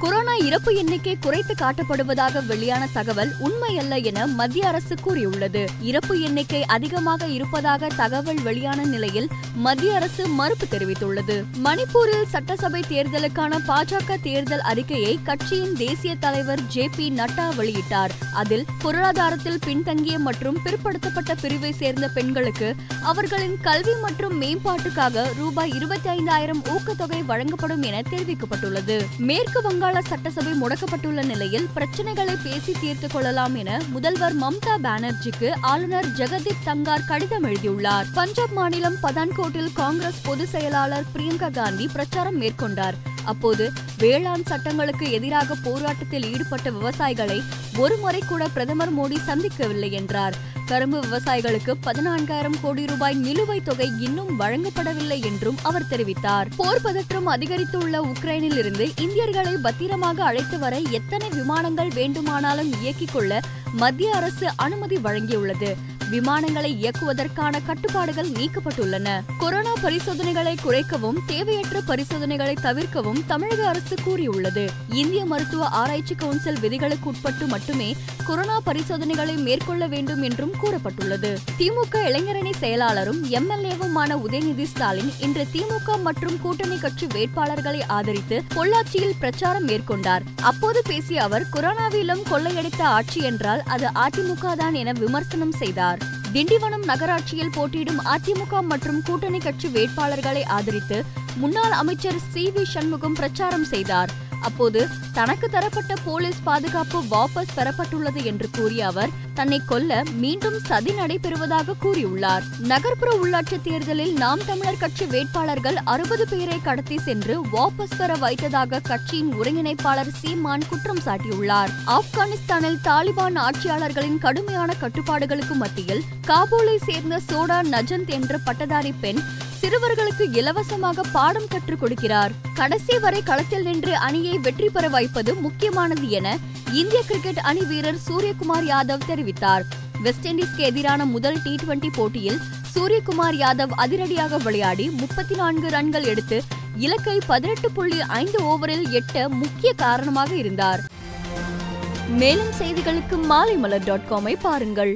Corona இறப்பு எண்ணிக்கை குறைத்து காட்டப்படுவதாக வெளியான தகவல் உண்மையல்ல என மத்திய அரசு கூறியுள்ளது. இறப்பு எண்ணிக்கை அதிகமாக இருப்பதாக தகவல் வெளியான நிலையில் மத்திய அரசு மறுப்பு தெரிவித்துள்ளது. மணிப்பூரில் சட்டசபை தேர்தலுக்கான பாஜக தேர்தல் அறிக்கையை கட்சியின் தேசிய தலைவர் ஜே பி நட்டா வெளியிட்டார். அதில் பொருளாதாரத்தில் பின்தங்கிய மற்றும் பிற்படுத்தப்பட்ட பிரிவை சேர்ந்த பெண்களுக்கு அவர்களின் கல்வி மற்றும் மேம்பாட்டுக்காக ரூபாய் இருபத்தி ஐந்தாயிரம் ஊக்கத்தொகை வழங்கப்படும் என தெரிவிக்கப்பட்டுள்ளது. மேற்கு வங்காள சட்டசபை முடக்கப்பட்டுள்ள நிலையில் பிரச்சனைகளை பேசி தீர்த்துக் கொள்ளலாம் என முதல்வர் மம்தா பானர்ஜிக்கு ஆளுநர் ஜெகதீப் தங்கார் கடிதம் எழுதியுள்ளார். பஞ்சாப் மாநிலம் பதான்கோட்டில் காங்கிரஸ் பொதுச் செயலாளர் பிரியங்கா காந்தி பிரச்சாரம் மேற்கொண்டார். அப்போது வேளாண் சட்டங்களுக்கு எதிராக போராட்டத்தில் ஈடுபட்ட விவசாயிகளை ஒருமுறை கூட பிரதமர் மோடி சந்திக்கவில்லை என்றார். கரும்பு விவசாயிகளுக்கு பதினான்காயிரம் கோடி ரூபாய் நிலுவைத் தொகை இன்னும் வழங்கப்படவில்லை என்றும் அவர் தெரிவித்தார். போர் பதற்றம் அதிகரித்துள்ள உக்ரைனில் இருந்து இந்தியர்களை பத்திரமாக அழைத்து வர எத்தனை விமானங்கள் வேண்டுமானாலும் இயக்கிக் கொள்ள மத்திய அரசு அனுமதி வழங்கியுள்ளது. விமானங்களை இயக்குவதற்கான கட்டுப்பாடுகள் நீக்கப்பட்டுள்ளன. கொரோனா பரிசோதனைகளை குறைக்கவும் தேவையற்ற பரிசோதனைகளை தவிர்க்கவும் தமிழக அரசு கூறியுள்ளது. இந்திய மருத்துவ ஆராய்ச்சி கவுன்சில் விதிகளுக்கு உட்பட்டு மட்டுமே கொரோனா பரிசோதனைகளை மேற்கொள்ள வேண்டும் என்றும் கூறப்பட்டுள்ளது. திமுக இளைஞரணி செயலாளரும் எம்எல்ஏவுமான உதயநிதி ஸ்டாலின் இன்று திமுக மற்றும் கூட்டணி கட்சி வேட்பாளர்களை ஆதரித்து பொள்ளாச்சியில் பிரச்சாரம் மேற்கொண்டார். அப்போது பேசிய அவர் கொரோனாவிலும் கொள்ளையடித்த ஆட்சி என்றால் அது அதிமுக தான் என விமர்சனம் செய்தார். திண்டிவனம் நகராட்சியில் போட்டியிடும் அதிமுக மற்றும் கூட்டணி கட்சி வேட்பாளர்களை ஆதரித்து முன்னாள் அமைச்சர் சி வி சண்முகம் பிரச்சாரம் செய்தார். அப்போது தனக்கு தரப்பட்ட போலீஸ் பாதுகாப்பு வாபஸ் பெறப்பட்டுள்ளது என்று கூறிய அவர் தன்னை கொல்ல மீண்டும் சதி நடைபெறுவதாக கூறியுள்ளார். நகர்ப்புற உள்ளாட்சி தேர்தலில் நாம் தமிழர் கட்சி வேட்பாளர்கள் அறுபது பேரை கடத்தி சென்று வாபஸ் பெற வைத்ததாக கட்சியின் ஒருங்கிணைப்பாளர் சீமான் குற்றம் சாட்டியுள்ளார். ஆப்கானிஸ்தானில் தாலிபான் ஆட்சியாளர்களின் கடுமையான கட்டுப்பாடுகளுக்கு மத்தியில் காபூலை சேர்ந்த சோடா நஜந்த் என்ற பட்டதாரி பெண் சிறுவர்களுக்கு இலவசமாக பாடம் கற்றுக் கொடுக்கிறார். கடைசி வரை களத்தில் நின்று அணியை வெற்றி பெற வைப்பது முக்கியமானது என இந்திய கிரிக்கெட் அணி வீரர் சூரியகுமார் யாதவ் தெரிவித்தார். வெஸ்ட் இண்டீஸ்க்கு எதிரான முதல் டி டுவெண்டி போட்டியில் சூரியகுமார் யாதவ் அதிரடியாக விளையாடி முப்பத்தி நான்கு ரன்கள் எடுத்து இலக்கை பதினெட்டு புள்ளி ஐந்து ஓவரில் எட்ட முக்கிய காரணமாக இருந்தார். மேலும் செய்திகளுக்கு மாலைமலர் டாட் காமை பாருங்கள்.